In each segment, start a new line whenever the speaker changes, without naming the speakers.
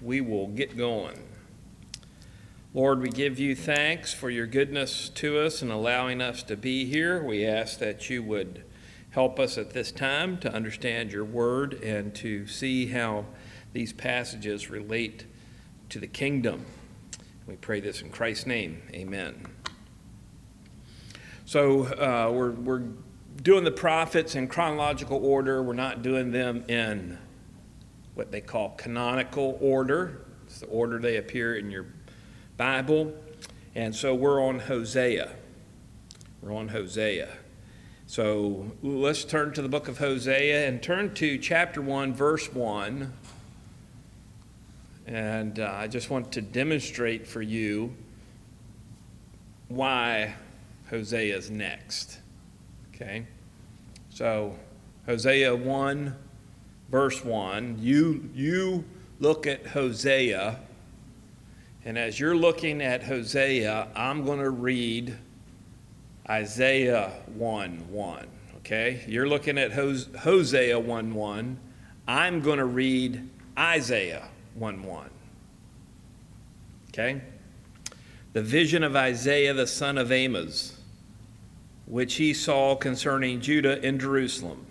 we will get going. Lord, we give you thanks for your goodness to us and allowing us to be here. We ask that you would help us at this time to understand your word and to see how these passages relate to the kingdom. We pray this in Christ's name. Amen. So uh, we're, we're doing the prophets in chronological order. We're not doing them in what they call canonical order. It's the order they appear in your Bible. And so we're on Hosea. We're on Hosea. So let's turn to the book of Hosea and turn to chapter 1, verse 1. And uh, I just want to demonstrate for you why Hosea is next. Okay? So, Hosea 1, verse 1. You, you look at Hosea, and as you're looking at Hosea, I'm going to read Isaiah 1 1. Okay? You're looking at Hosea 1 1. I'm going to read Isaiah 1 1. Okay? The vision of Isaiah the son of Amos which he saw concerning Judah and Jerusalem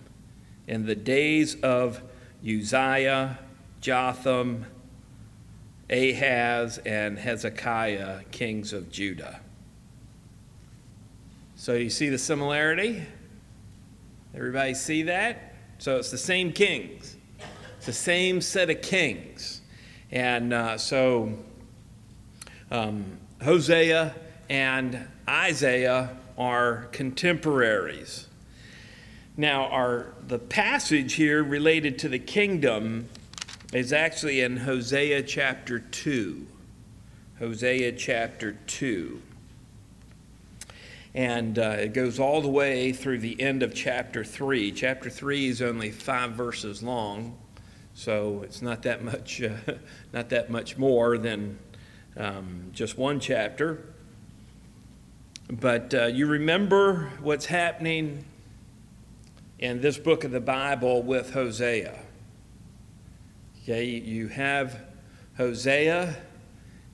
in the days of Uzziah, Jotham, Ahaz, and Hezekiah, kings of Judah. So you see the similarity? Everybody see that? So it's the same kings, it's the same set of kings. And uh, so um, Hosea and Isaiah are contemporaries. Now, our, the passage here related to the kingdom is actually in Hosea chapter 2. Hosea chapter 2. And uh, it goes all the way through the end of chapter 3. Chapter 3 is only five verses long, so it's not that much, uh, not that much more than um, just one chapter. But uh, you remember what's happening in this book of the Bible with Hosea. Okay, you have Hosea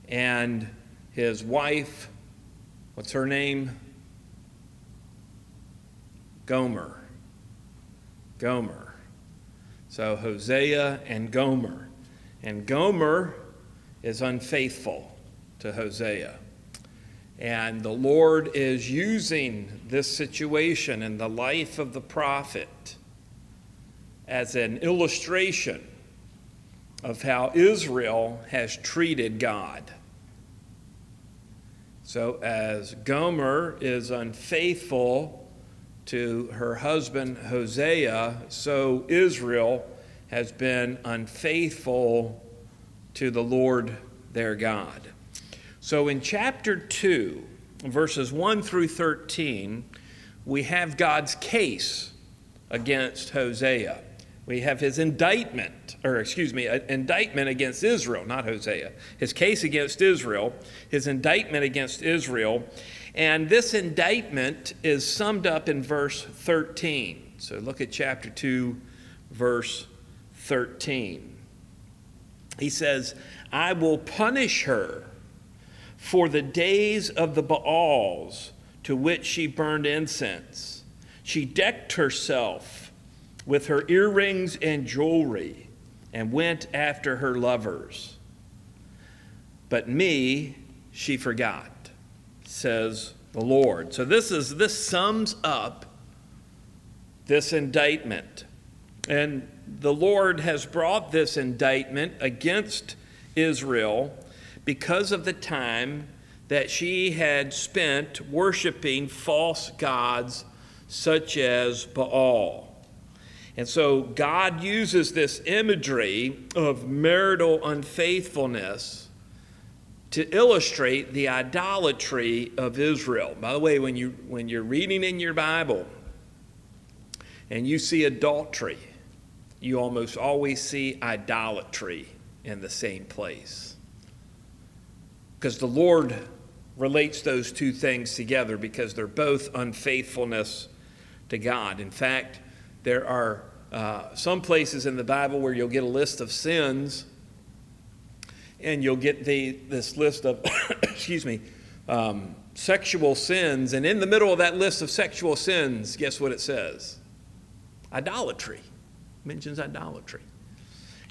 and his wife, what's her name? Gomer. Gomer. So Hosea and Gomer. And Gomer is unfaithful to Hosea. And the Lord is using this situation in the life of the prophet as an illustration of how Israel has treated God. So, as Gomer is unfaithful to her husband Hosea, so Israel has been unfaithful to the Lord their God. So in chapter 2, verses 1 through 13, we have God's case against Hosea. We have his indictment, or excuse me, indictment against Israel, not Hosea. His case against Israel, his indictment against Israel. And this indictment is summed up in verse 13. So look at chapter 2, verse 13. He says, I will punish her for the days of the Baals to which she burned incense. She decked herself with her earrings and jewelry and went after her lovers. But me she forgot, says the Lord. So this is this sums up this indictment. And the Lord has brought this indictment against Israel because of the time that she had spent worshiping false gods such as Baal. And so God uses this imagery of marital unfaithfulness to illustrate the idolatry of Israel. By the way, when, you, when you're reading in your Bible and you see adultery, you almost always see idolatry in the same place because the Lord relates those two things together because they're both unfaithfulness to God. In fact, there are uh, some places in the Bible where you'll get a list of sins and you'll get the, this list of, excuse me, um, sexual sins. And in the middle of that list of sexual sins, guess what it says? Idolatry. It mentions idolatry.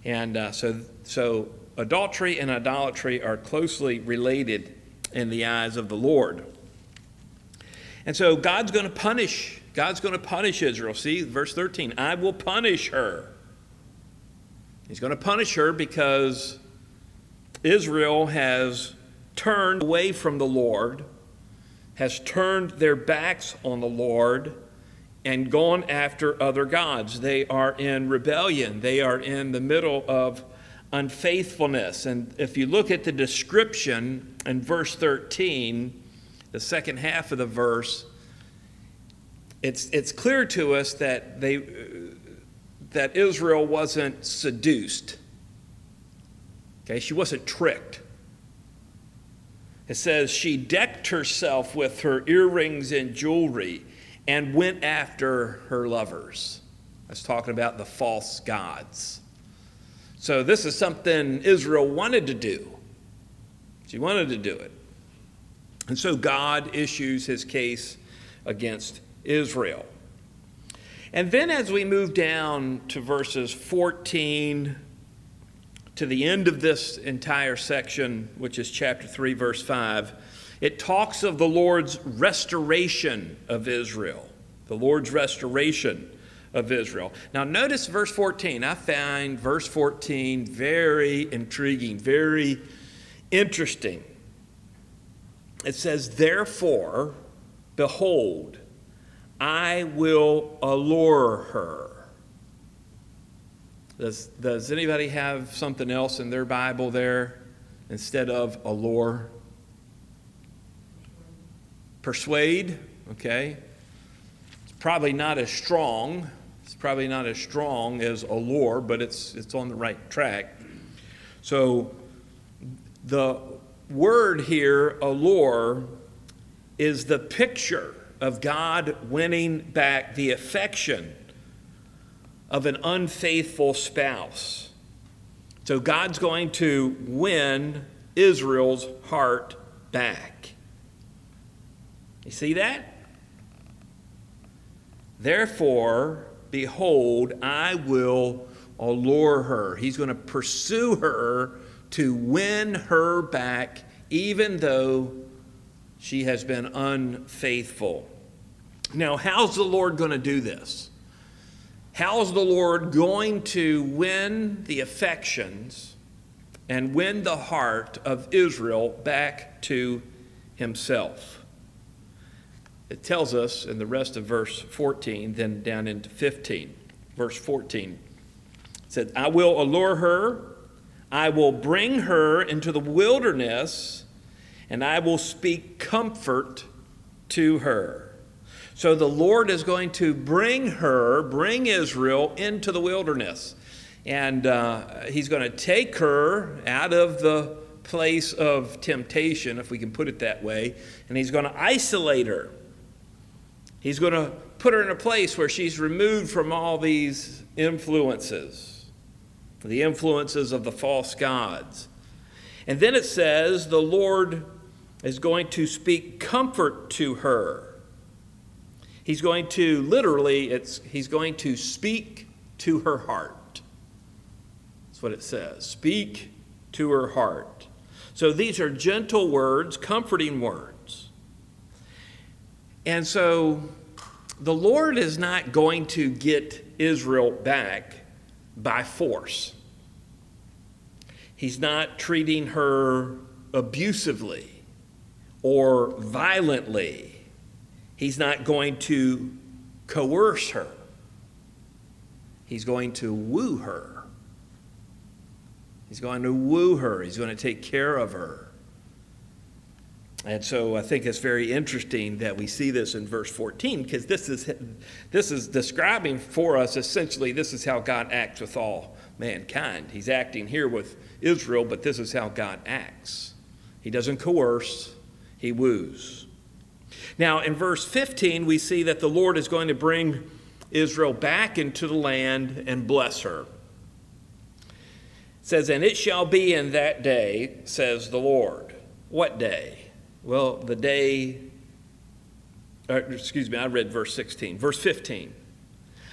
And uh, so, so adultery and idolatry are closely related in the eyes of the Lord. And so God's going to punish. God's going to punish Israel. See, verse 13 I will punish her. He's going to punish her because Israel has turned away from the Lord, has turned their backs on the Lord, and gone after other gods. They are in rebellion, they are in the middle of unfaithfulness. And if you look at the description in verse 13, the second half of the verse, it's, it's clear to us that, they, that Israel wasn't seduced. Okay, she wasn't tricked. It says she decked herself with her earrings and jewelry and went after her lovers. That's talking about the false gods. So, this is something Israel wanted to do. She wanted to do it. And so, God issues his case against Israel. And then, as we move down to verses 14 to the end of this entire section, which is chapter 3, verse 5, it talks of the Lord's restoration of Israel. The Lord's restoration of Israel. Now, notice verse 14. I find verse 14 very intriguing, very interesting. It says, Therefore, behold, I will allure her. Does, does anybody have something else in their Bible there instead of allure? Persuade, okay. It's probably not as strong probably not as strong as allure, but it's, it's on the right track. So the word here, allure, is the picture of God winning back the affection of an unfaithful spouse. So God's going to win Israel's heart back. You see that? Therefore, Behold, I will allure her. He's going to pursue her to win her back, even though she has been unfaithful. Now, how's the Lord going to do this? How's the Lord going to win the affections and win the heart of Israel back to himself? It tells us in the rest of verse 14, then down into 15. Verse 14 it said, I will allure her, I will bring her into the wilderness, and I will speak comfort to her. So the Lord is going to bring her, bring Israel into the wilderness. And uh, he's going to take her out of the place of temptation, if we can put it that way, and he's going to isolate her. He's going to put her in a place where she's removed from all these influences, the influences of the false gods. And then it says the Lord is going to speak comfort to her. He's going to literally, it's, he's going to speak to her heart. That's what it says. Speak to her heart. So these are gentle words, comforting words. And so the Lord is not going to get Israel back by force. He's not treating her abusively or violently. He's not going to coerce her. He's going to woo her. He's going to woo her. He's going to take care of her. And so I think it's very interesting that we see this in verse 14 because this is, this is describing for us essentially this is how God acts with all mankind. He's acting here with Israel, but this is how God acts. He doesn't coerce, he woos. Now, in verse 15, we see that the Lord is going to bring Israel back into the land and bless her. says, And it shall be in that day, says the Lord. What day? Well, the day, or, excuse me, I read verse 16. Verse 15.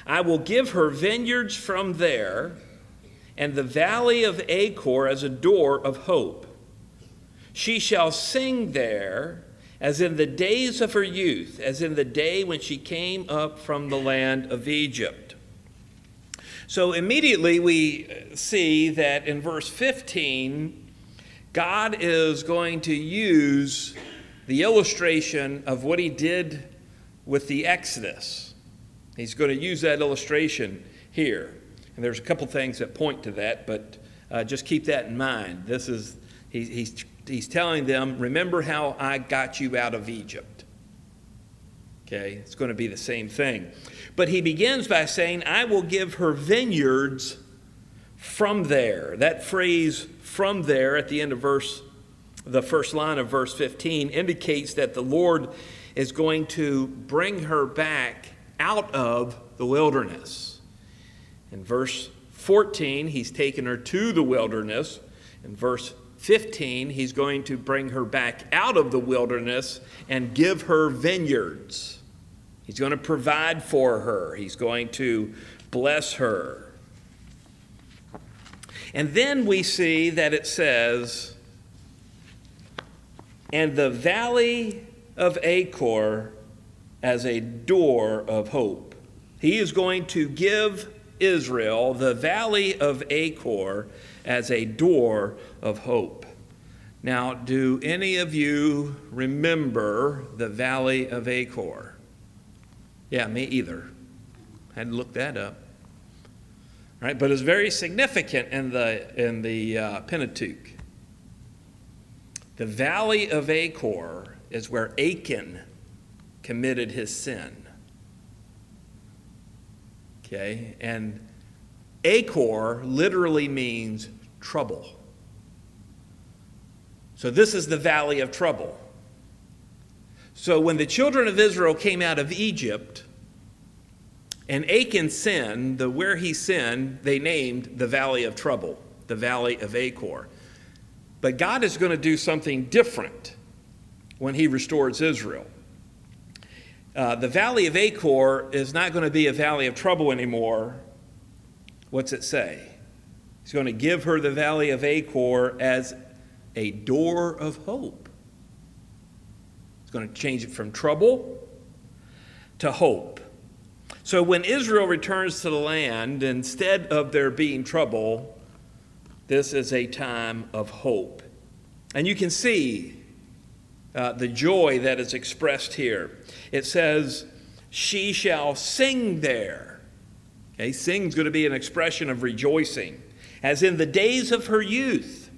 I will give her vineyards from there, and the valley of Achor as a door of hope. She shall sing there as in the days of her youth, as in the day when she came up from the land of Egypt. So immediately we see that in verse 15, God is going to use the illustration of what he did with the Exodus. He's going to use that illustration here. And there's a couple things that point to that, but uh, just keep that in mind. This is, he, he's he's telling them, Remember how I got you out of Egypt. Okay, it's going to be the same thing. But he begins by saying, I will give her vineyards from there. That phrase, from there, at the end of verse, the first line of verse 15, indicates that the Lord is going to bring her back out of the wilderness. In verse 14, he's taken her to the wilderness. In verse 15, he's going to bring her back out of the wilderness and give her vineyards. He's going to provide for her, he's going to bless her. And then we see that it says, and the valley of Achor as a door of hope. He is going to give Israel the valley of Achor as a door of hope. Now, do any of you remember the Valley of Achor? Yeah, me either. Had to look that up. Right, but it's very significant in the in the uh, Pentateuch. The Valley of Achor is where Achan committed his sin. Okay, and Achor literally means trouble. So, this is the valley of trouble. So, when the children of Israel came out of Egypt, and Achan sinned, the where he sinned, they named the valley of trouble, the valley of Achor. But God is going to do something different when he restores Israel. Uh, the valley of Achor is not going to be a valley of trouble anymore. What's it say? He's going to give her the valley of Achor as a door of hope. He's going to change it from trouble to hope. So when Israel returns to the land, instead of there being trouble, this is a time of hope. And you can see uh, the joy that is expressed here. It says, She shall sing there. Okay, sing is going to be an expression of rejoicing as in the days of her youth,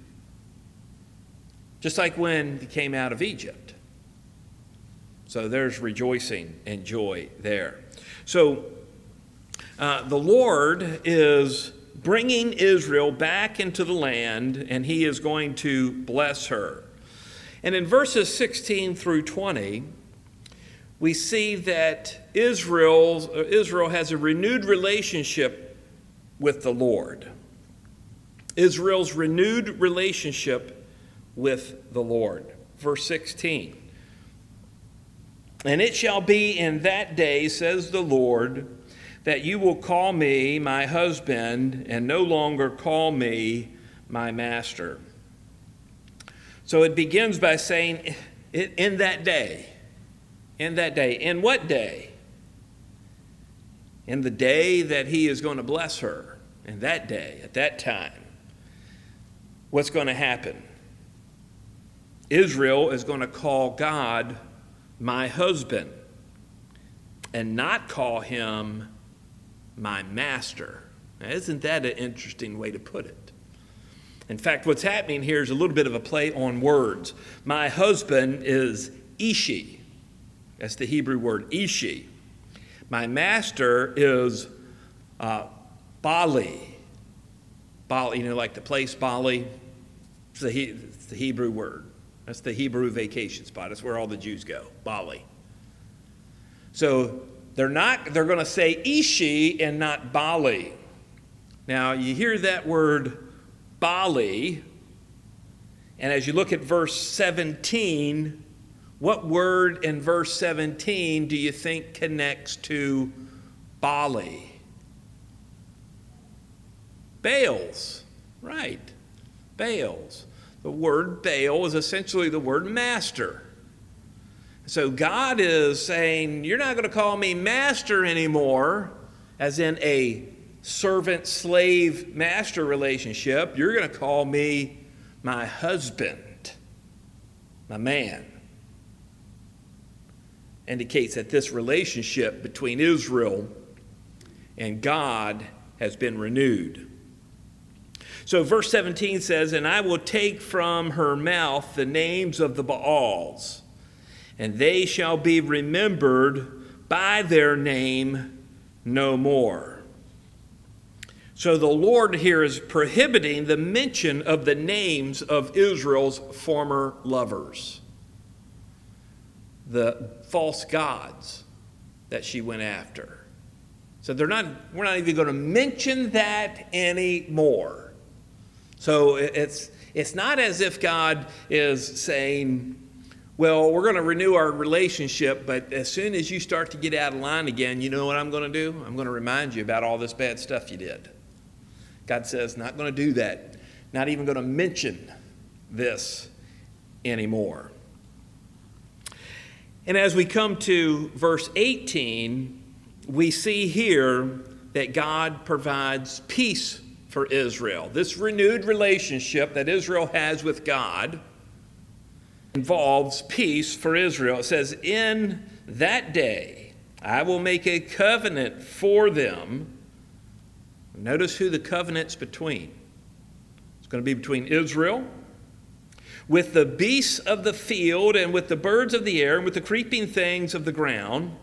just like when he came out of Egypt. So there's rejoicing and joy there. So uh, the Lord is bringing Israel back into the land, and he is going to bless her. And in verses 16 through 20, we see that Israel, Israel has a renewed relationship with the Lord. Israel's renewed relationship with the Lord. Verse 16. And it shall be in that day, says the Lord, that you will call me my husband and no longer call me my master. So it begins by saying, in that day. In that day. In what day? In the day that he is going to bless her. In that day, at that time what's going to happen? Israel is going to call God my husband and not call him my master. Now, isn't that an interesting way to put it? In fact, what's happening here is a little bit of a play on words. My husband is Ishi. That's the Hebrew word, Ishi. My master is uh, Bali. Bali, you know, like the place Bali. It's the, it's the Hebrew word. That's the Hebrew vacation spot. That's where all the Jews go, Bali. So they're not, they're going to say Ishi and not Bali. Now, you hear that word Bali. And as you look at verse 17, what word in verse 17 do you think connects to Bali? Baals, right. Baals. The word Baal is essentially the word master. So God is saying, You're not going to call me master anymore, as in a servant slave master relationship. You're going to call me my husband, my man. Indicates that this relationship between Israel and God has been renewed. So, verse 17 says, And I will take from her mouth the names of the Baals, and they shall be remembered by their name no more. So, the Lord here is prohibiting the mention of the names of Israel's former lovers, the false gods that she went after. So, they're not, we're not even going to mention that anymore. So it's, it's not as if God is saying, well, we're going to renew our relationship, but as soon as you start to get out of line again, you know what I'm going to do? I'm going to remind you about all this bad stuff you did. God says, not going to do that. Not even going to mention this anymore. And as we come to verse 18, we see here that God provides peace for Israel. This renewed relationship that Israel has with God involves peace for Israel. It says, In that day, I will make a covenant for them. Notice who the covenant's between. It's going to be between Israel, with the beasts of the field, and with the birds of the air, and with the creeping things of the ground.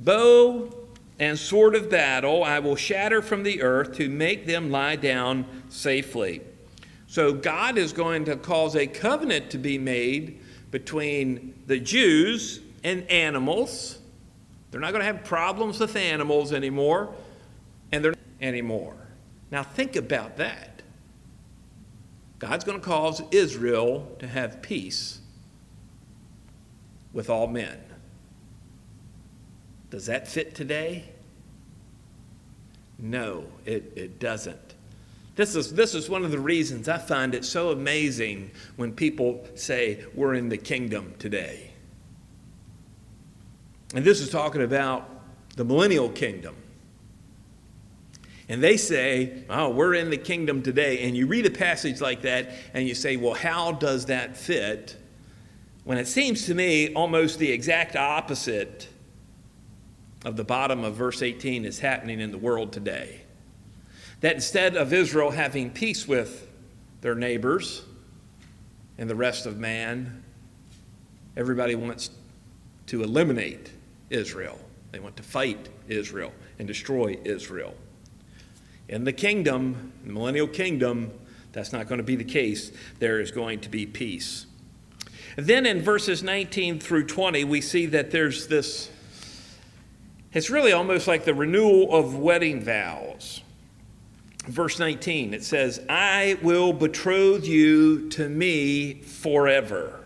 Bow and sword of battle I will shatter from the earth to make them lie down safely. So God is going to cause a covenant to be made between the Jews and animals. They're not going to have problems with animals anymore, and they're not anymore. Now think about that. God's going to cause Israel to have peace with all men. Does that fit today? No, it, it doesn't. This is, this is one of the reasons I find it so amazing when people say we're in the kingdom today. And this is talking about the millennial kingdom. And they say, oh, we're in the kingdom today. And you read a passage like that and you say, well, how does that fit? When it seems to me almost the exact opposite of the bottom of verse 18 is happening in the world today. That instead of Israel having peace with their neighbors and the rest of man, everybody wants to eliminate Israel. They want to fight Israel and destroy Israel. In the kingdom, the millennial kingdom, that's not going to be the case. There is going to be peace. then in verses 19 through 20, we see that there's this it's really almost like the renewal of wedding vows. Verse 19, it says, I will betroth you to me forever.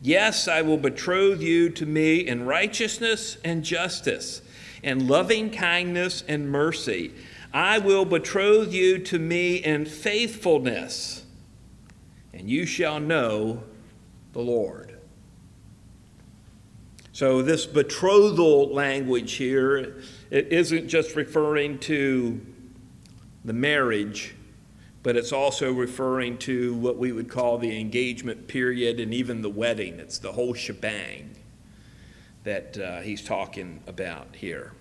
Yes, I will betroth you to me in righteousness and justice, in loving kindness and mercy. I will betroth you to me in faithfulness, and you shall know the Lord. So, this betrothal language here, it isn't just referring to the marriage, but it's also referring to what we would call the engagement period and even the wedding. It's the whole shebang that uh, he's talking about here.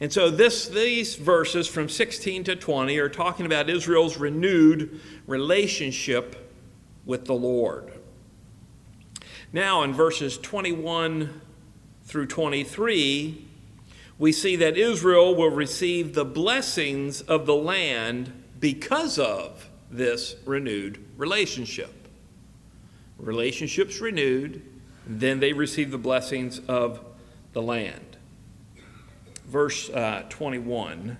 And so this, these verses from 16 to 20 are talking about Israel's renewed relationship with the Lord. Now, in verses 21 through 23, we see that Israel will receive the blessings of the land because of this renewed relationship. Relationships renewed, then they receive the blessings of the land. Verse uh, 21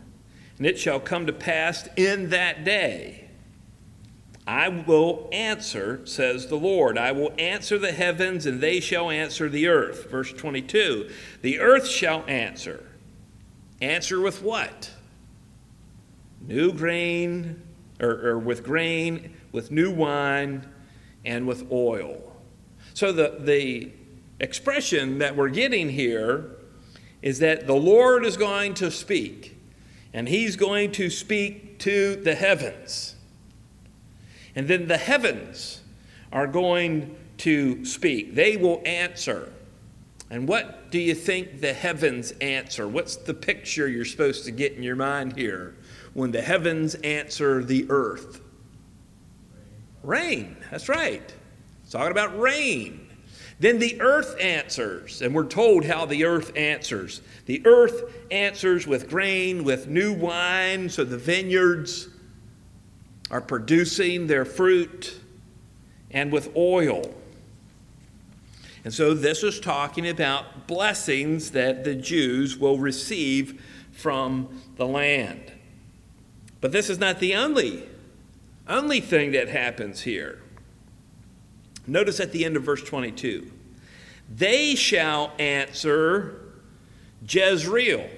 And it shall come to pass in that day I will answer, says the Lord. I will answer the heavens, and they shall answer the earth. Verse 22 The earth shall answer. Answer with what? New grain, or, or with grain, with new wine, and with oil. So the, the expression that we're getting here is that the Lord is going to speak, and He's going to speak to the heavens. And then the heavens are going to speak, they will answer. And what do you think the heavens answer? What's the picture you're supposed to get in your mind here when the heavens answer the earth? Rain. That's right. It's talking about rain. Then the earth answers, and we're told how the earth answers. The earth answers with grain, with new wine, so the vineyards are producing their fruit, and with oil. And so this is talking about blessings that the Jews will receive from the land. But this is not the only only thing that happens here. Notice at the end of verse 22 they shall answer Jezreel.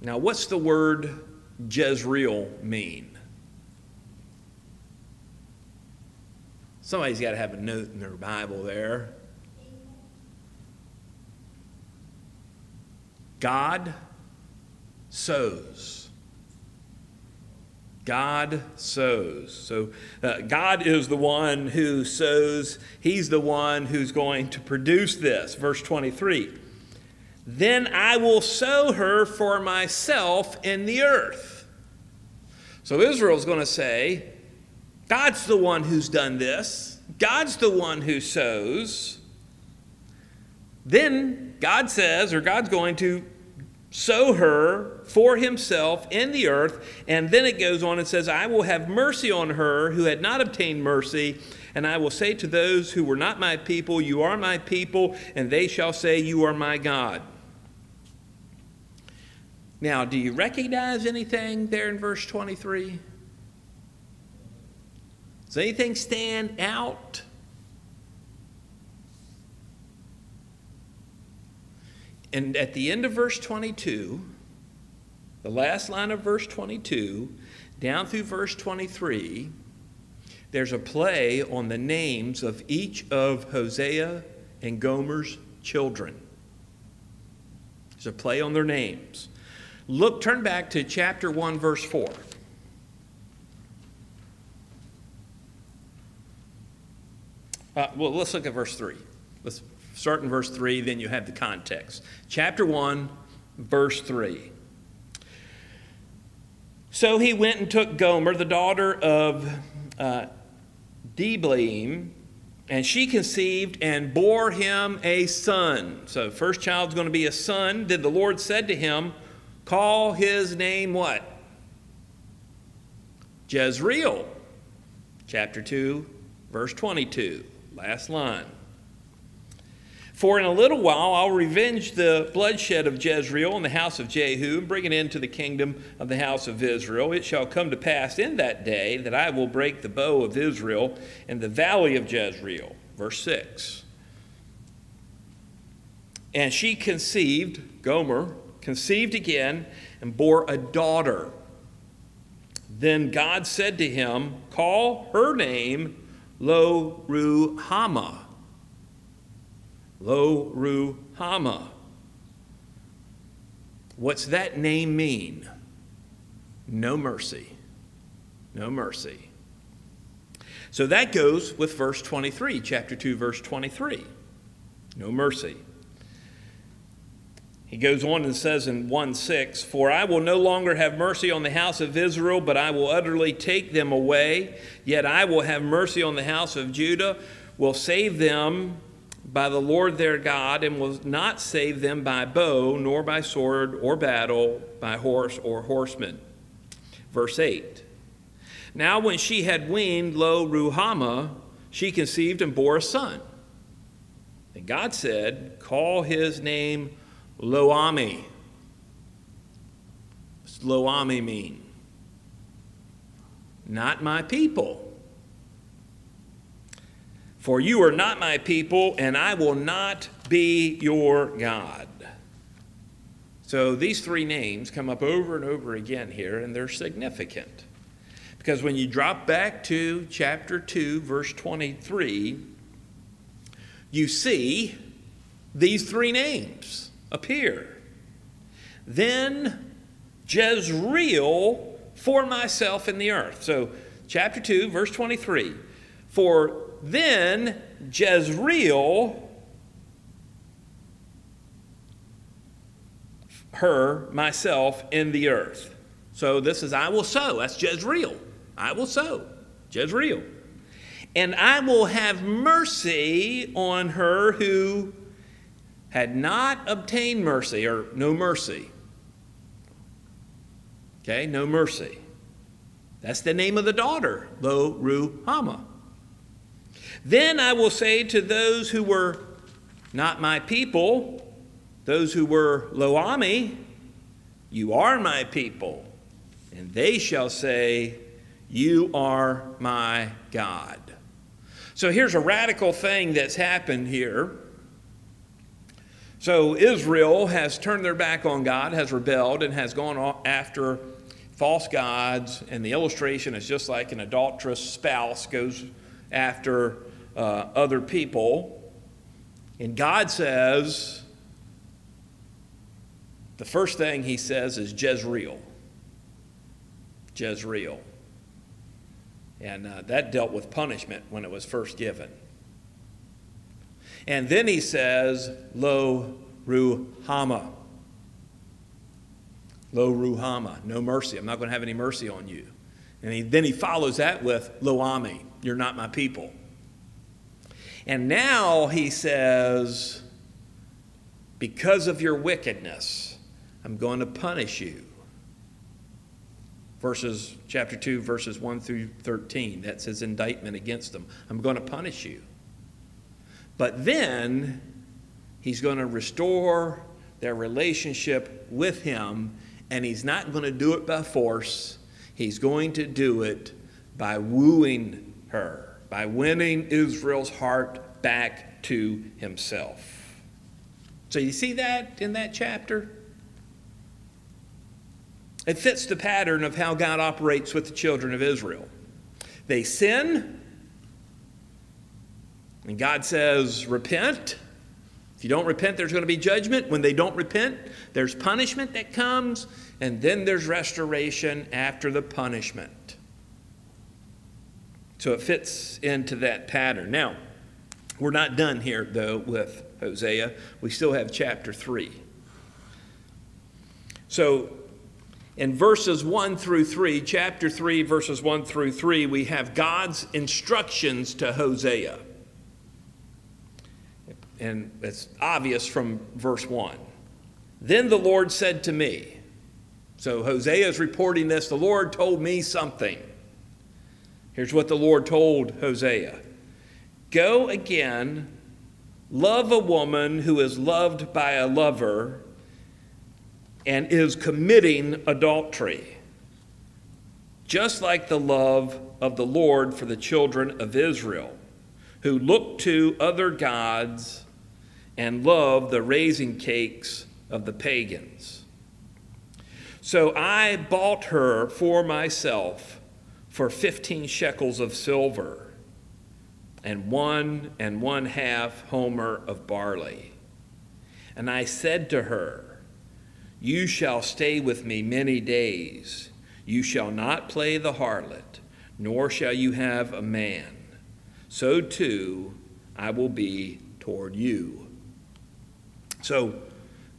Now, what's the word Jezreel mean? Somebody's got to have a note in their Bible there. God sows. God sows. So uh, God is the one who sows. He's the one who's going to produce this. Verse 23 Then I will sow her for myself in the earth. So Israel's going to say, God's the one who's done this, God's the one who sows. Then God says, or God's going to sow her for himself in the earth. And then it goes on and says, I will have mercy on her who had not obtained mercy. And I will say to those who were not my people, You are my people, and they shall say, You are my God. Now, do you recognize anything there in verse 23? Does anything stand out? And at the end of verse 22, the last line of verse 22, down through verse 23, there's a play on the names of each of Hosea and Gomer's children. There's a play on their names. Look, turn back to chapter 1, verse 4. Uh, well, let's look at verse 3. Let's Start in verse 3, then you have the context. Chapter 1, verse 3. So he went and took Gomer, the daughter of uh, Diblaim, and she conceived and bore him a son. So, first child's going to be a son. Then the Lord said to him, Call his name what? Jezreel. Chapter 2, verse 22. Last line. For in a little while I'll revenge the bloodshed of Jezreel and the house of Jehu, and bring it into the kingdom of the house of Israel. It shall come to pass in that day that I will break the bow of Israel in the valley of Jezreel. Verse 6. And she conceived, Gomer, conceived again, and bore a daughter. Then God said to him, Call her name Lo Ruhamah Lo Ruhamah. What's that name mean? No mercy. No mercy. So that goes with verse 23, chapter 2, verse 23. No mercy. He goes on and says in 1 6, For I will no longer have mercy on the house of Israel, but I will utterly take them away. Yet I will have mercy on the house of Judah, will save them by the Lord their God, and will not save them by bow, nor by sword or battle, by horse or horseman. Verse 8 Now, when she had weaned, lo, Ruhamah, she conceived and bore a son. And God said, Call his name Lo-ammi. What's Lo-ammi mean? not my people. For you are not my people, and I will not be your God. So these three names come up over and over again here, and they're significant. Because when you drop back to chapter 2, verse 23, you see these three names appear. Then Jezreel for myself in the earth. So, chapter 2, verse 23. For then Jezreel, her, myself, in the earth. So, this is I will sow. That's Jezreel. I will sow. Jezreel. And I will have mercy on her who had not obtained mercy, or no mercy. Okay, no mercy. That's the name of the daughter, Lo Ruhamah. Then I will say to those who were not my people, those who were Lo-ammi, you are my people. And they shall say, You are my God. So here's a radical thing that's happened here. So Israel has turned their back on God, has rebelled, and has gone after false gods. And the illustration is just like an adulterous spouse goes after uh, other people. And God says, the first thing he says is Jezreel. Jezreel. And uh, that dealt with punishment when it was first given. And then he says, Lo Ruhamah. Lo Ruhamah, no mercy. I'm not going to have any mercy on you. And he, then he follows that with Lo-ammi, you're not my people. And now he says, because of your wickedness, I'm going to punish you. Verses chapter 2, verses 1 through 13. That's his indictment against them. I'm going to punish you. But then he's going to restore their relationship with him, and he's not going to do it by force. He's going to do it by wooing her, by winning Israel's heart back to himself. So you see that in that chapter? It fits the pattern of how God operates with the children of Israel. They sin, and God says, Repent. If you don't repent, there's going to be judgment. When they don't repent, there's punishment that comes, and then there's restoration after the punishment. So it fits into that pattern. Now, we're not done here, though, with Hosea. We still have chapter 3. So in verses 1 through 3, chapter 3, verses 1 through 3, we have God's instructions to Hosea and it's obvious from verse 1. Then the Lord said to me, so Hosea is reporting this, the Lord told me something. Here's what the Lord told Hosea Go again, love a woman who is loved by a lover and is committing adultery, just like the love of the Lord for the children of Israel, who look to other gods and love the raisin cakes of the pagans. So I bought her for myself for 15 shekels of silver and one and one half homer of barley. And I said to her, You shall stay with me many days. You shall not play the harlot, nor shall you have a man. So too I will be toward you. So,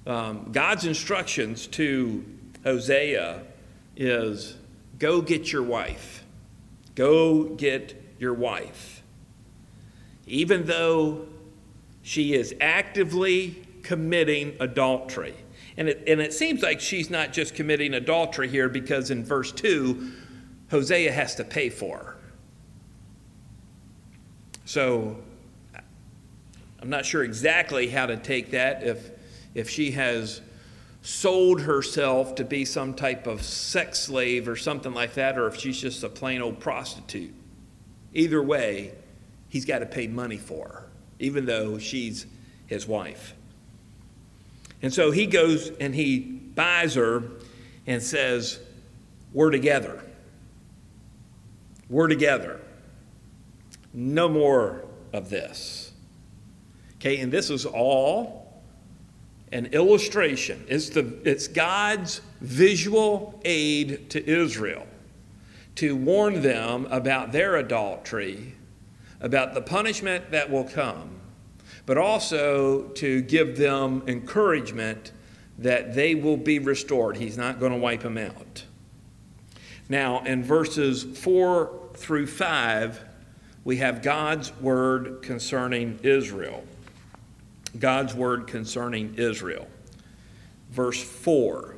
um, God's instructions to Hosea is go get your wife. Go get your wife. Even though she is actively committing adultery. And it, and it seems like she's not just committing adultery here because in verse 2, Hosea has to pay for her. So I'm not sure exactly how to take that if, if she has sold herself to be some type of sex slave or something like that, or if she's just a plain old prostitute. Either way, he's got to pay money for her, even though she's his wife. And so he goes and he buys her and says, We're together. We're together. No more of this. Okay, and this is all an illustration. It's, the, it's God's visual aid to Israel to warn them about their adultery, about the punishment that will come, but also to give them encouragement that they will be restored. He's not going to wipe them out. Now, in verses 4 through 5, we have God's word concerning Israel. God's word concerning Israel. Verse 4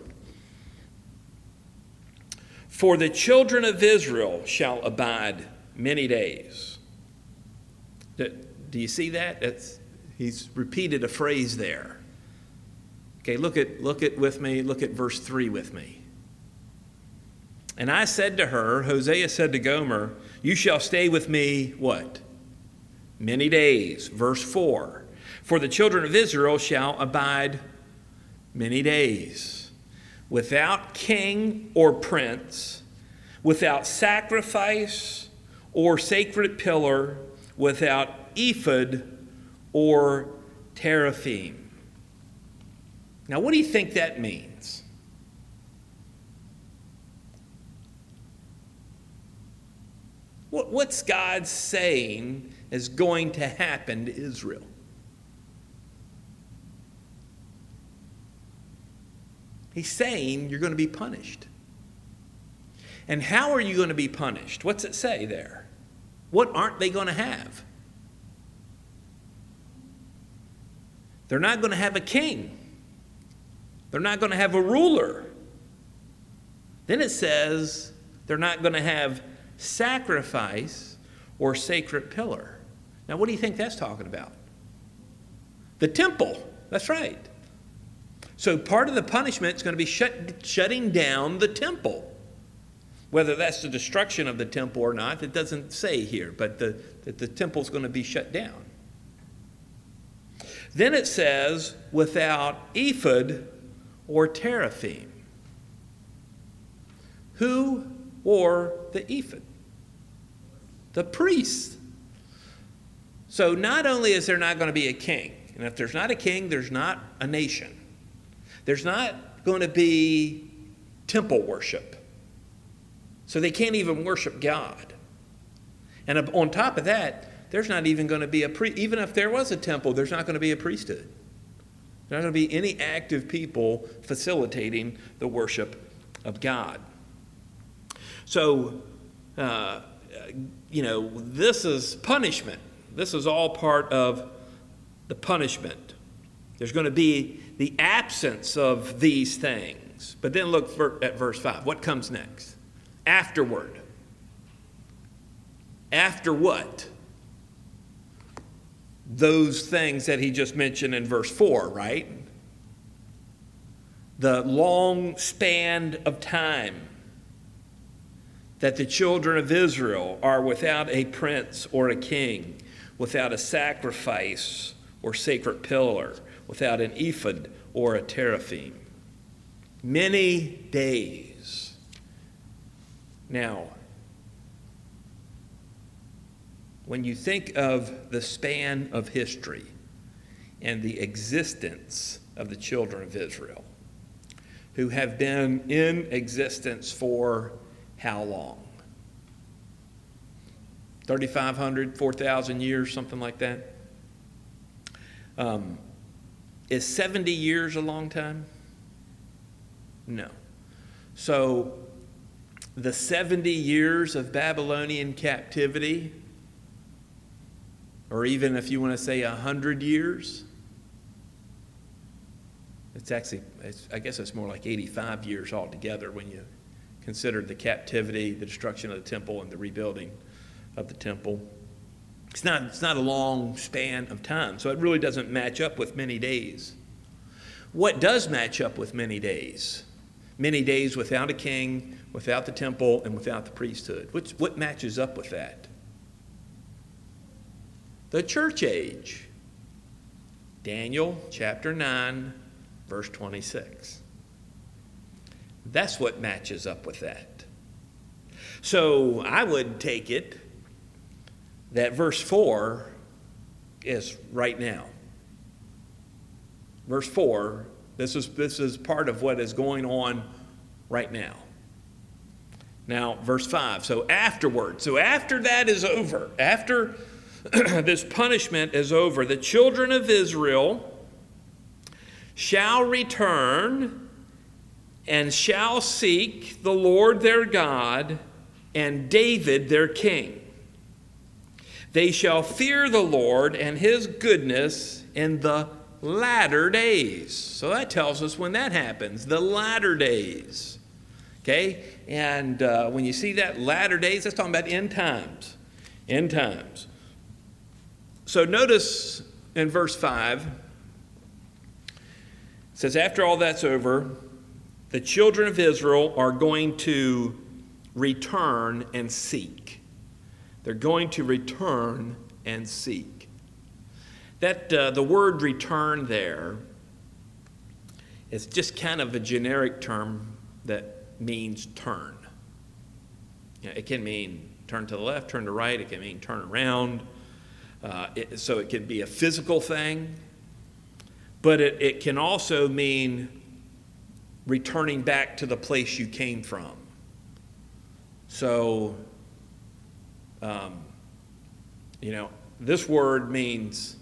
For the children of Israel shall abide many days. Do you see that? He's repeated a phrase there. Okay, look at look at with me, look at verse 3 with me. And I said to her, Hosea said to Gomer, You shall stay with me, what? Many days. Verse 4 For the children of Israel shall abide many days, without king or prince, without sacrifice or sacred pillar, without ephod or teraphim. Now, what do you think that means? What's God saying is going to happen to Israel? He's saying you're going to be punished. And how are you going to be punished? What's it say there? What aren't they going to have? They're not going to have a king. They're not going to have a ruler. Then it says they're not going to have sacrifice or sacred pillar. Now, what do you think that's talking about? The temple. That's right. So, part of the punishment is going to be shut, shutting down the temple. Whether that's the destruction of the temple or not, it doesn't say here, but the, that the temple's going to be shut down. Then it says, without ephod or teraphim. Who wore the ephod? the priests. So not only is there not going to be a king, and if there's not a king, there's not a nation. There's not going to be temple worship. So they can't even worship God. And on top of that, there's not even going to be a priest. Even if there was a temple, there's not going to be a priesthood. There's not going to be any active people facilitating the worship of God. So, uh, you know, this is punishment. This is all part of the punishment. There's going to be the absence of these things. But then look at verse 5. What comes next? Afterward. After what? Those things that he just mentioned in verse 4, right? The long span of time that the children of Israel are without a prince or a king, without a sacrifice or sacred pillar, without an ephod or a teraphim. Many days. Now, when you think of the span of history and the existence of the children of Israel, who have been in existence for how long? 3,500, 4,000 years, something like that. Um, is 70 years a long time? No. So, the 70 years of Babylonian captivity, or even if you want to say 100 years, it's actually, it's, I guess it's more like 85 years altogether when you consider the captivity, the destruction of the temple, and the rebuilding of the temple. It's not, it's not a long span of time, so it really doesn't match up with many days. what does match up with many days? Many days without a king, without the temple, and without the priesthood. What's, what matches up with that? The church age. Daniel chapter 9, verse 26. That's what matches up with that. So I would take it that verse 4 is right now. Verse 4, this is, this is part of what is going on right now. Now, verse 5. So afterward, so after that is over, after this punishment is over, the children of Israel shall return and shall seek the Lord their God and David their king. They shall fear the Lord and his goodness in the latter days. So that tells us when that happens, the latter days. Okay? And uh, when you see that latter days, that's talking about end times. End times. So notice in verse 5, it says, After all that's over, the children of Israel are going to return and seek. They're going to return and seek. That uh, the word return there is just kind of a generic term that means turn. You know, it can mean turn to the left, turn to right, it can mean turn around. Uh, it, so it can be a physical thing, but it, it can also mean returning back to the place you came from. So, um, you know, this word means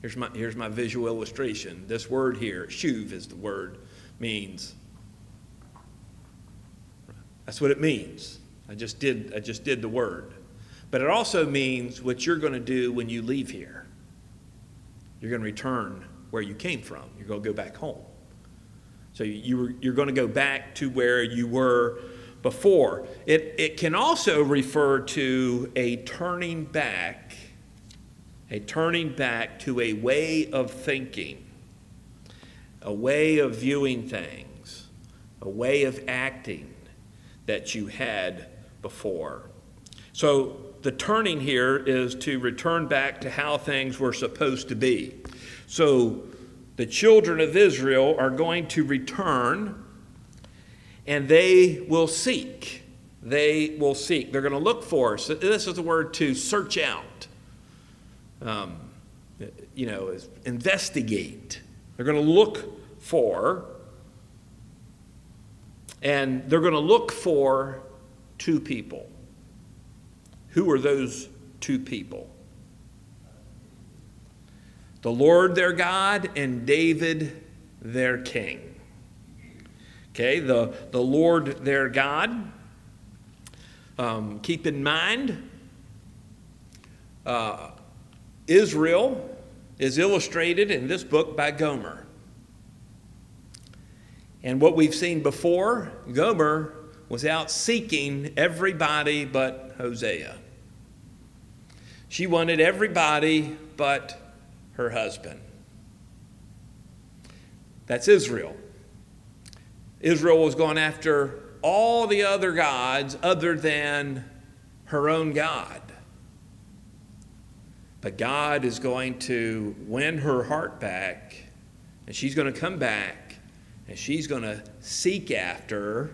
here's my, here's my visual illustration. This word here, shuv is the word, means that's what it means. I just did, I just did the word. But it also means what you're going to do when you leave here. You're going to return where you came from. You're going to go back home. So you, you're going to go back to where you were before. It, it can also refer to a turning back, a turning back to a way of thinking, a way of viewing things, a way of acting that you had before. So the turning here is to return back to how things were supposed to be. So the children of Israel are going to return and they will seek. They will seek. They're going to look for. So this is the word to search out. Um, you know, is investigate. They're going to look for and they're going to look for two people. Who are those two people? The Lord their God and David their king. Okay, the, the Lord their God. Um, keep in mind, uh, Israel is illustrated in this book by Gomer. And what we've seen before, Gomer was out seeking everybody but Hosea. She wanted everybody but her husband. That's Israel. Israel was going after all the other gods other than her own God. But God is going to win her heart back, and she's going to come back and she's going to seek after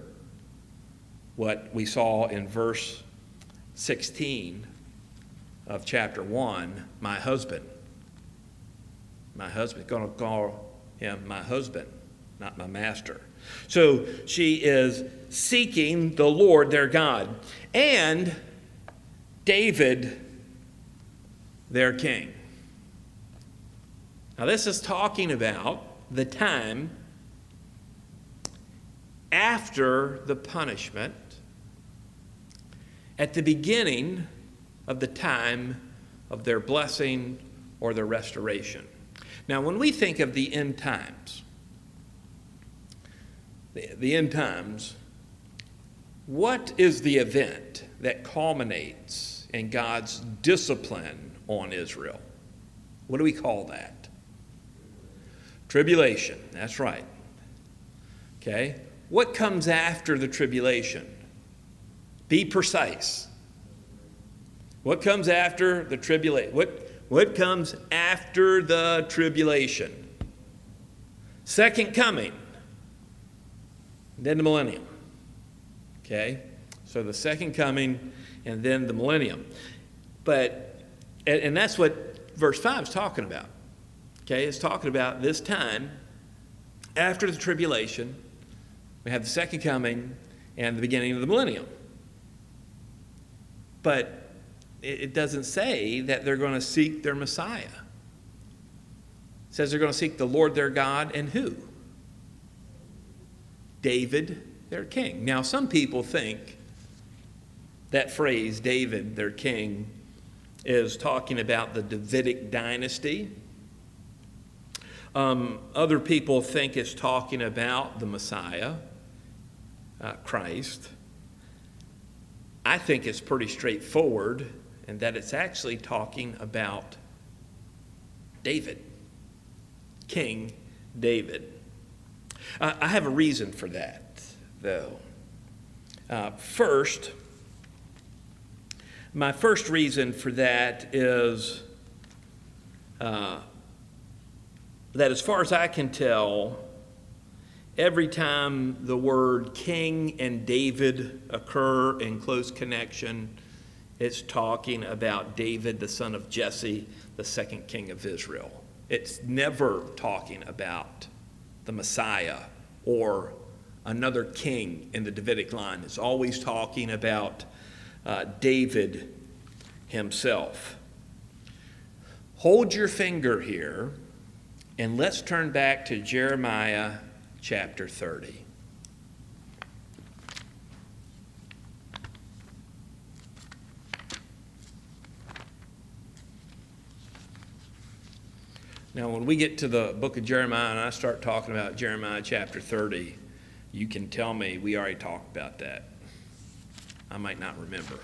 what we saw in verse 16 of chapter 1 my husband. My husband, going to call him my husband, not my master. So she is seeking the Lord their God and David their king. Now, this is talking about the time after the punishment at the beginning of the time of their blessing or their restoration. Now, when we think of the end times, the, end times, what is the event that culminates in God's discipline on Israel? What do we call that? Tribulation, that's right. Okay? What comes after the tribulation? Be precise. What comes after the tribulation? What, what comes after the tribulation? Second coming, then the millennium. Okay? So the second coming and then the millennium. But, and, and that's what verse 5 is talking about. Okay? It's talking about this time after the tribulation. We have the second coming and the beginning of the millennium. But it doesn't say that they're going to seek their Messiah. It says they're going to seek the Lord their God and who? David, their king. Now, some people think that phrase, David, their king, is talking about the Davidic dynasty. Um, other people think it's talking about the Messiah, uh, Christ. I think it's pretty straightforward and that it's actually talking about David, King David. Uh, I have a reason for that, though. Uh, first, my first reason for that is uh, that, as far as I can tell, every time the word king and David occur in close connection, it's talking about David, the son of Jesse, the second king of Israel. It's never talking about the Messiah or another king in the Davidic line. It's always talking about uh, David himself. Hold your finger here and let's turn back to Jeremiah chapter 30. Now, when we get to the book of Jeremiah and I start talking about Jeremiah chapter 30, you can tell me we already talked about that. I might not remember.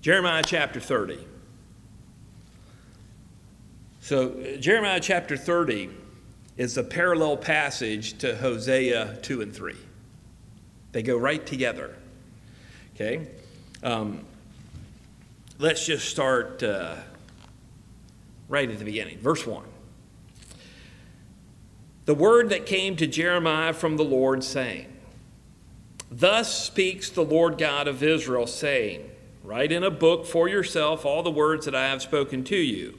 Jeremiah chapter 30. So, Jeremiah chapter 30 is a parallel passage to Hosea 2 and 3. They go right together. Okay? Um, let's just start. Uh, right at the beginning. Verse 1. The word that came to Jeremiah from the Lord, saying, Thus speaks the Lord God of Israel, saying, Write in a book for yourself all the words that I have spoken to you.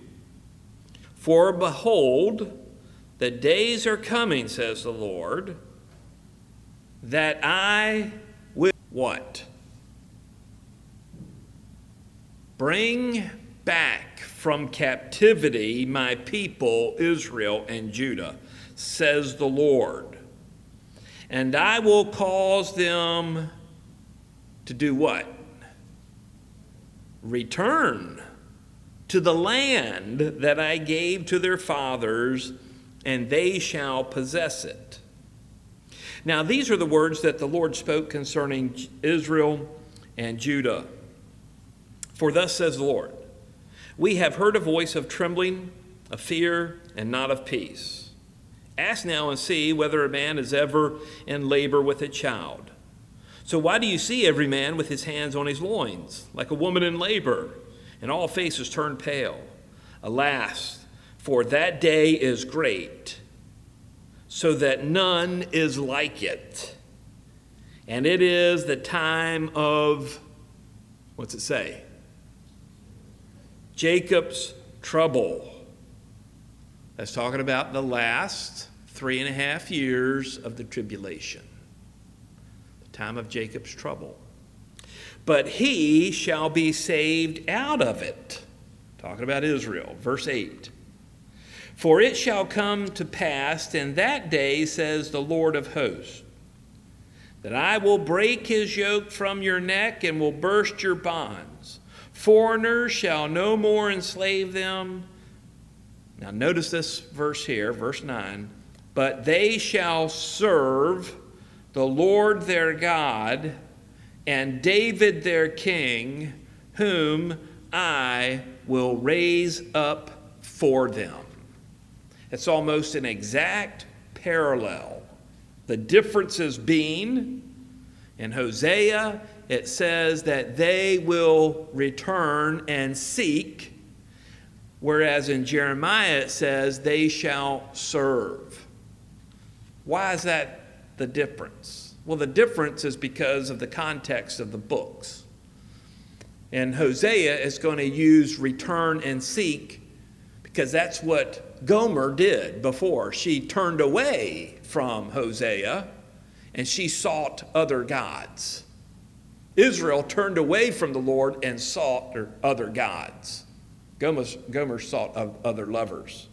For behold, the days are coming, says the Lord, that I will what? Bring back from captivity my people, Israel and Judah, says the Lord. And I will cause them to do what? Return to the land that I gave to their fathers, and they shall possess it. Now, these are the words that the Lord spoke concerning Israel and Judah. For thus says the Lord we have heard a voice of trembling, of fear, and not of peace. Ask now and see whether a man is ever in labor with a child. So, why do you see every man with his hands on his loins, like a woman in labor, and all faces turned pale? Alas, for that day is great, so that none is like it. And it is the time of, what's it say? Jacob's trouble. That's talking about the last three and a half years of the tribulation, the time of Jacob's trouble. But he shall be saved out of it. Talking about Israel, verse 8. For it shall come to pass in that day, says the Lord of hosts, that I will break his yoke from your neck and will burst your bonds. Foreigners shall no more enslave them. Now, notice this verse here, verse 9. But they shall serve the Lord their God and David their king, whom I will raise up for them. It's almost an exact parallel. The differences being in Hosea, it says that they will return and seek, whereas in Jeremiah it says they shall serve. Why is that the difference? Well, the difference is because of the context of the books. And Hosea is going to use return and seek because that's what Gomer did before. She turned away from Hosea and she sought other gods. Israel turned away from the Lord and sought other gods. Gomer, Gomer sought other lovers.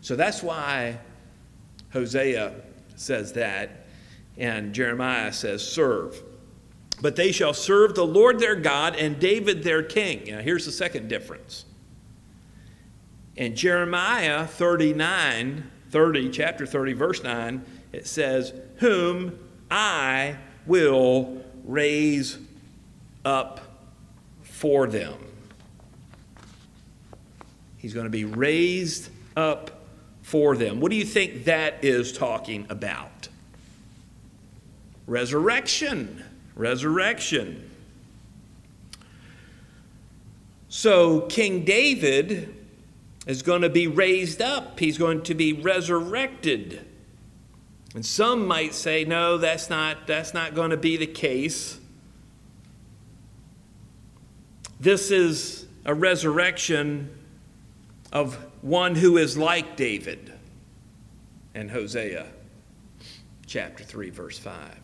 So that's why Hosea says that, and Jeremiah says, serve. But they shall serve the Lord their God and David their king. Now, here's the second difference. In Jeremiah 39, 30, chapter 30, verse 9, it says, Whom I will raise up for them. He's going to be raised up for them. What do you think that is talking about? Resurrection. Resurrection. So, King David is going to be raised up, he's going to be resurrected. And some might say, no, that's not, that's not going to be the case. This is a resurrection of one who is like David and Hosea chapter 3, verse 5.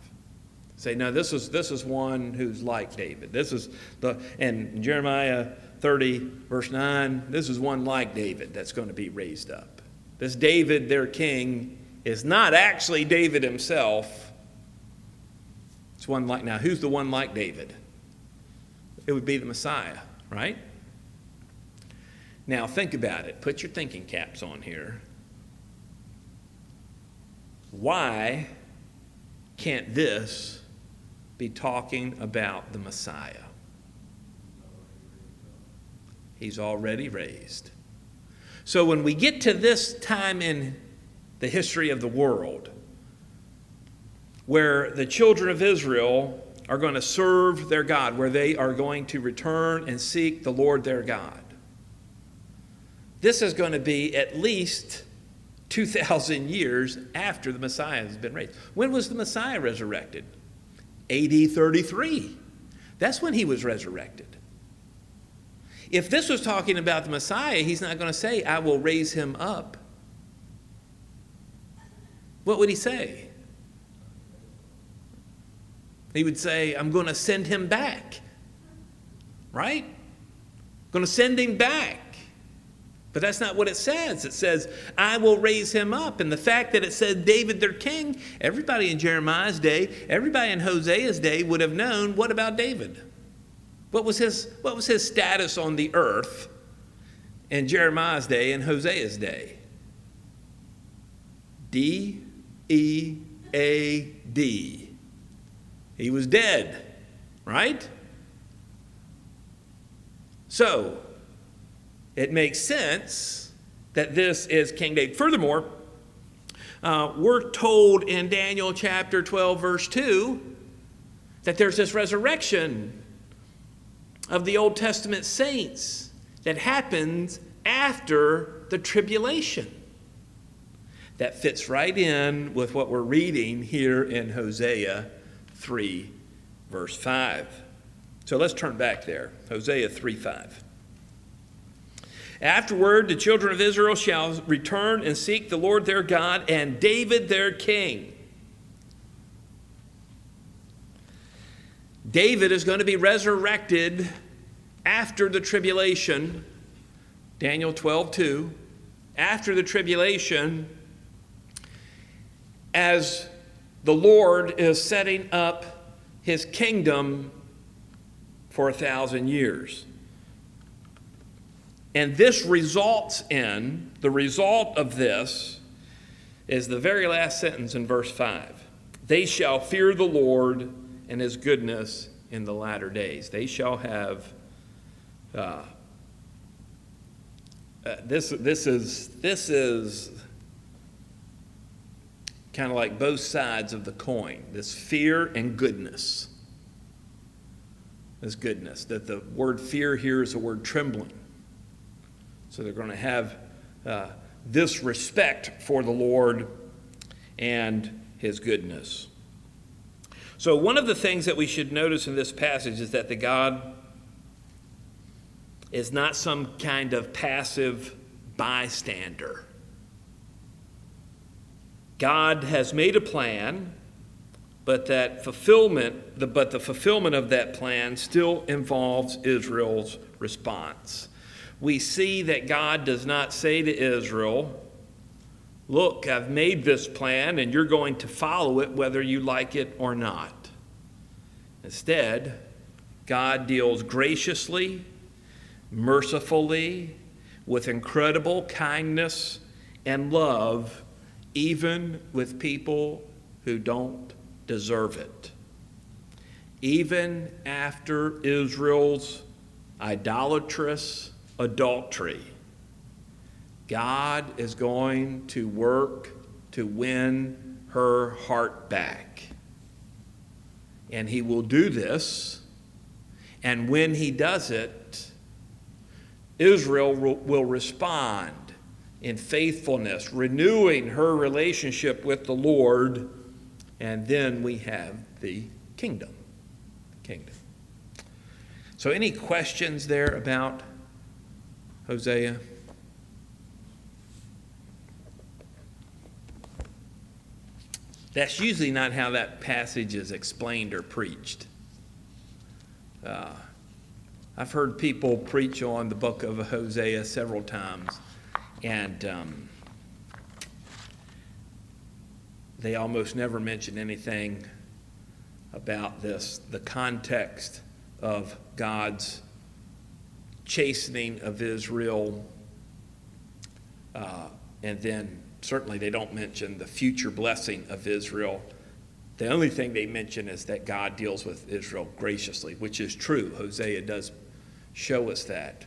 Say, no, this is, this is one who's like David. This is the, and Jeremiah 30, verse 9, this is one like David that's going to be raised up. This David, their king, is not actually David himself. It's one like, now, who's the one like David? It would be the Messiah, right? Now, think about it. Put your thinking caps on here. Why can't this be talking about the Messiah? He's already raised. So when we get to this time in the history of the world, where the children of Israel are going to serve their God, where they are going to return and seek the Lord their God. This is going to be at least 2,000 years after the Messiah has been raised. When was the Messiah resurrected? AD 33. That's when he was resurrected. If this was talking about the Messiah, he's not going to say, I will raise him up what would he say? He would say, I'm going to send him back. Right? going to send him back. But that's not what it says. It says, I will raise him up. And the fact that it said David their king, everybody in Jeremiah's day, everybody in Hosea's day would have known what about David? What was his, what was his status on the earth in Jeremiah's day and Hosea's day? D E A D. He was dead, right? So, it makes sense that this is King David. Furthermore, uh, we're told in Daniel chapter 12, verse 2, that there's this resurrection of the Old Testament saints that happens after the tribulation that fits right in with what we're reading here in Hosea 3, verse 5. So let's turn back there. Hosea 3 5. Afterward, the children of Israel shall return and seek the Lord their God and David their king. David is going to be resurrected after the tribulation. Daniel 12, 2. After the tribulation, as the Lord is setting up his kingdom for a thousand years. And this results in, the result of this is the very last sentence in verse 5. They shall fear the Lord and his goodness in the latter days. They shall have. Uh, uh, this, this, is, this is kind of like both sides of the coin this fear and goodness. This goodness. That the word fear here is the word trembling. So they're going to have uh, this respect for the Lord and his goodness. So, one of the things that we should notice in this passage is that the God is not some kind of passive bystander. God has made a plan, but that fulfillment, the, but the fulfillment of that plan still involves Israel's response. We see that God does not say to Israel, Look, I've made this plan and you're going to follow it whether you like it or not. Instead, God deals graciously, mercifully, with incredible kindness and love, even with people who don't deserve it. Even after Israel's idolatrous adultery, God is going to work to win her heart back. And he will do this. And when he does it, Israel will respond in faithfulness, renewing her relationship with the Lord. And then we have the kingdom. Kingdom. So, any questions there about Hosea? That's usually not how that passage is explained or preached. Uh, I've heard people preach on the book of Hosea several times, and um, they almost never mention anything about this the context of God's chastening of Israel, uh, and then certainly they don't mention the future blessing of Israel. The only thing they mention is that God deals with Israel graciously, which is true. Hosea does show us that.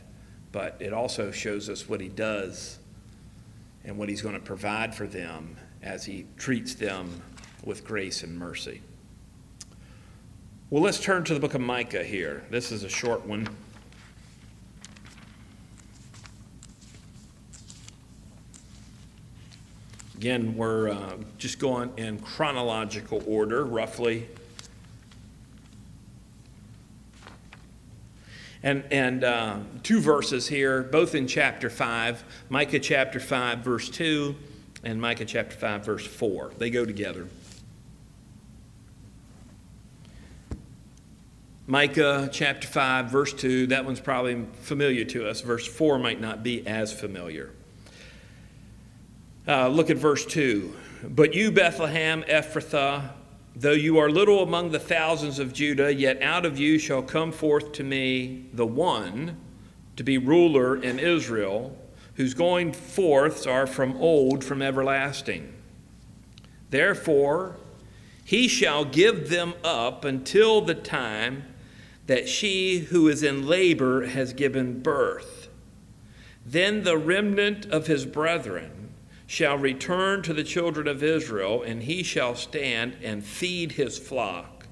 But it also shows us what he does and what he's going to provide for them as he treats them with grace and mercy. Well, let's turn to the book of Micah here. This is a short one. Again, we're uh, just going in chronological order, roughly. And, and uh, two verses here, both in chapter 5, Micah chapter 5, verse 2, and Micah chapter 5, verse 4. They go together. Micah chapter 5, verse 2, that one's probably familiar to us. Verse 4 might not be as familiar. Uh, look at verse 2. But you, Bethlehem Ephrathah, though you are little among the thousands of Judah, yet out of you shall come forth to me the one to be ruler in Israel, whose going forths are from old, from everlasting. Therefore, he shall give them up until the time that she who is in labor has given birth. Then the remnant of his brethren, shall return to the children of Israel, and he shall stand and feed his flock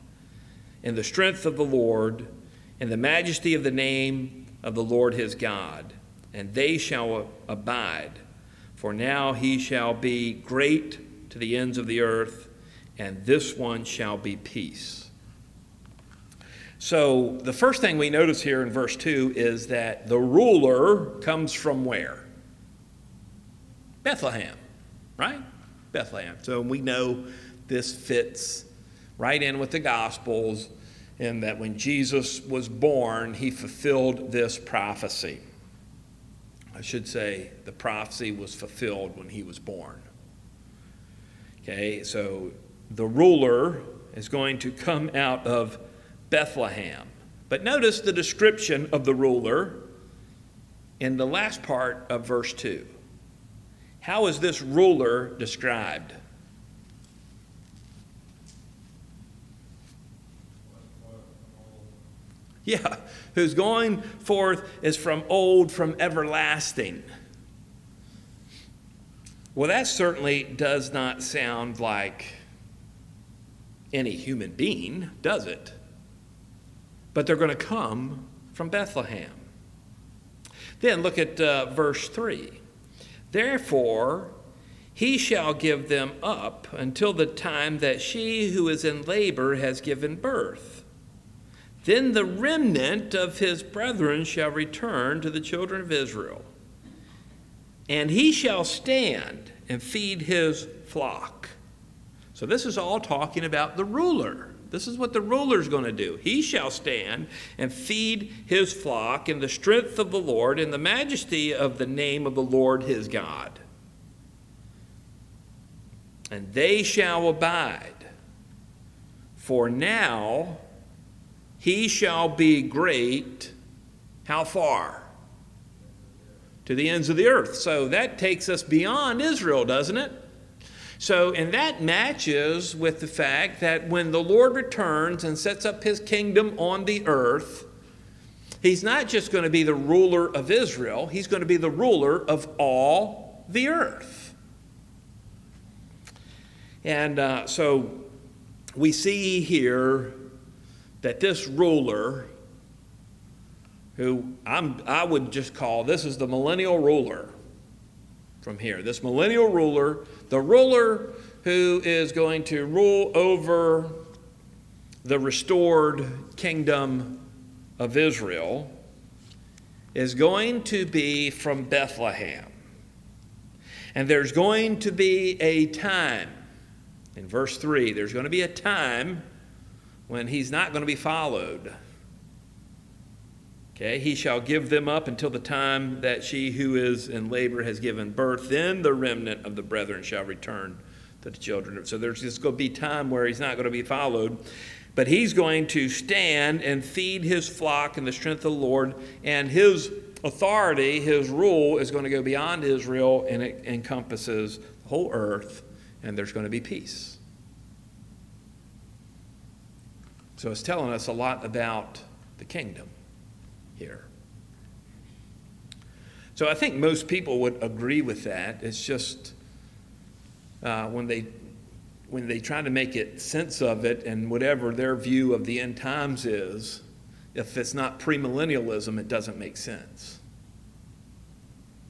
in the strength of the Lord, in the majesty of the name of the Lord his God, and they shall abide. For now he shall be great to the ends of the earth, and this one shall be peace. So, the first thing we notice here in verse 2 is that the ruler comes from where? Bethlehem, right? Bethlehem. So we know this fits right in with the Gospels, in that when Jesus was born, he fulfilled this prophecy. I should say the prophecy was fulfilled when he was born. Okay, so the ruler is going to come out of Bethlehem. But notice the description of the ruler in the last part of verse 2. How is this ruler described? Yeah, who's going forth is from old, from everlasting. Well, that certainly does not sound like any human being, does it? But they're going to come from Bethlehem. Then look at uh, verse 3. Therefore, he shall give them up until the time that she who is in labor has given birth. Then the remnant of his brethren shall return to the children of Israel and he shall stand and feed his flock. So, this is all talking about the ruler. This is what the ruler is going to do. He shall stand and feed his flock in the strength of the Lord, in the majesty of the name of the Lord his God. And they shall abide. For now he shall be great. How far? to the ends of the earth. So that takes us beyond Israel, doesn't it? So, and that matches with the fact that when the Lord returns and sets up his kingdom on the earth, he's not just going to be the ruler of Israel, he's going to be the ruler of all the earth. And uh, so we see here that this ruler who I'm, I would just call this is the millennial ruler from here. This millennial ruler, the ruler who is going to rule over the restored kingdom of Israel, is going to be from Bethlehem. And there's going to be a time, in verse 3, there's going to be a time when he's not going to be followed. Okay, he shall give them up until the time that she who is in labor has given birth. Then the remnant of the brethren shall return to the children. So there's just going to be time where he's not going to be followed. But he's going to stand and feed his flock in the strength of the Lord, and his authority, his rule, is going to go beyond Israel and it encompasses the whole earth, and there's going to be peace. So it's telling us a lot about the kingdom here. So I think most people would agree with that. It's just uh, when they when they try to make it sense of it and whatever their view of the end times is, if it's not premillennialism, it doesn't make sense.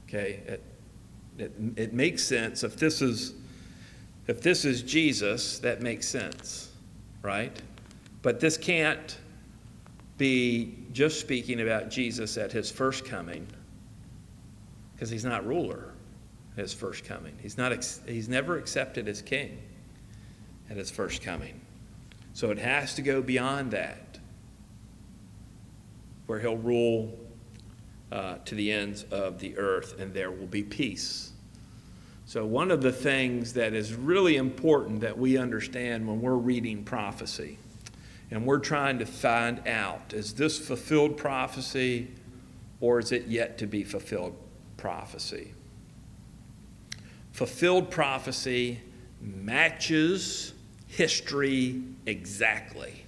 Okay, it, it, it makes sense if this is if this is Jesus, that makes sense, right? But this can't be just speaking about Jesus at his first coming because he's not ruler at his first coming. He's, not, he's never accepted as king at his first coming. So it has to go beyond that, where he'll rule uh, to the ends of the earth and there will be peace. So, one of the things that is really important that we understand when we're reading prophecy and we're trying to find out is this fulfilled prophecy or is it yet to be fulfilled prophecy? Fulfilled prophecy matches history exactly.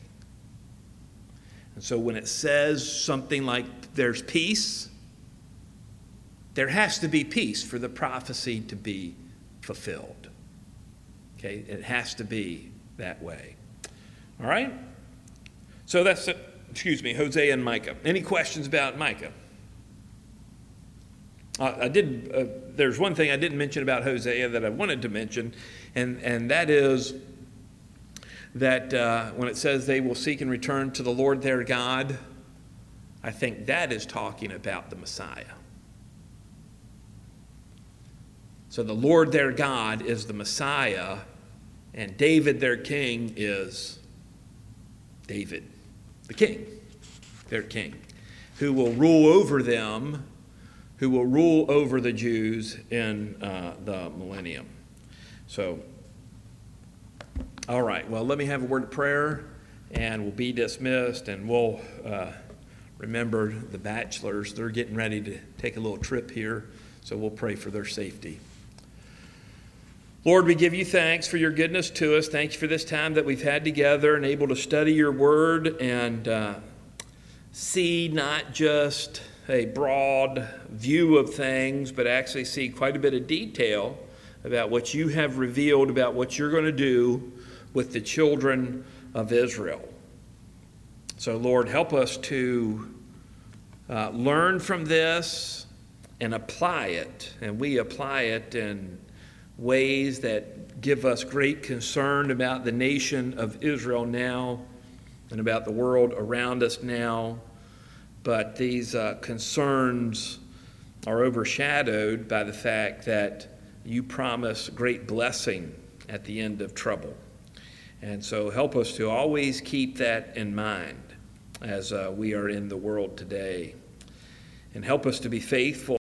And so when it says something like there's peace, there has to be peace for the prophecy to be fulfilled. Okay, it has to be that way. All right? So that's, excuse me, Hosea and Micah. Any questions about Micah? I did. Uh, there's one thing I didn't mention about Hosea that I wanted to mention, and and that is that uh, when it says they will seek and return to the Lord their God, I think that is talking about the Messiah. So the Lord their God is the Messiah, and David their king is David the king, their king, who will rule over them, who will rule over the Jews in uh, the millennium. So, all right, well, let me have a word of prayer and we'll be dismissed and we'll uh, remember the bachelors. They're getting ready to take a little trip here, so we'll pray for their safety. Lord, we give you thanks for your goodness to us. Thank you for this time that we've had together and able to study your word and uh, see not just a broad view of things, but actually see quite a bit of detail about what you have revealed about what you're going to do with the children of Israel. So, Lord, help us to uh, learn from this and apply it. And we apply it in ways that give us great concern about the nation of Israel now and about the world around us now. But these uh, concerns are overshadowed by the fact that you promise great blessing at the end of trouble. And so help us to always keep that in mind as uh, we are in the world today. And help us to be faithful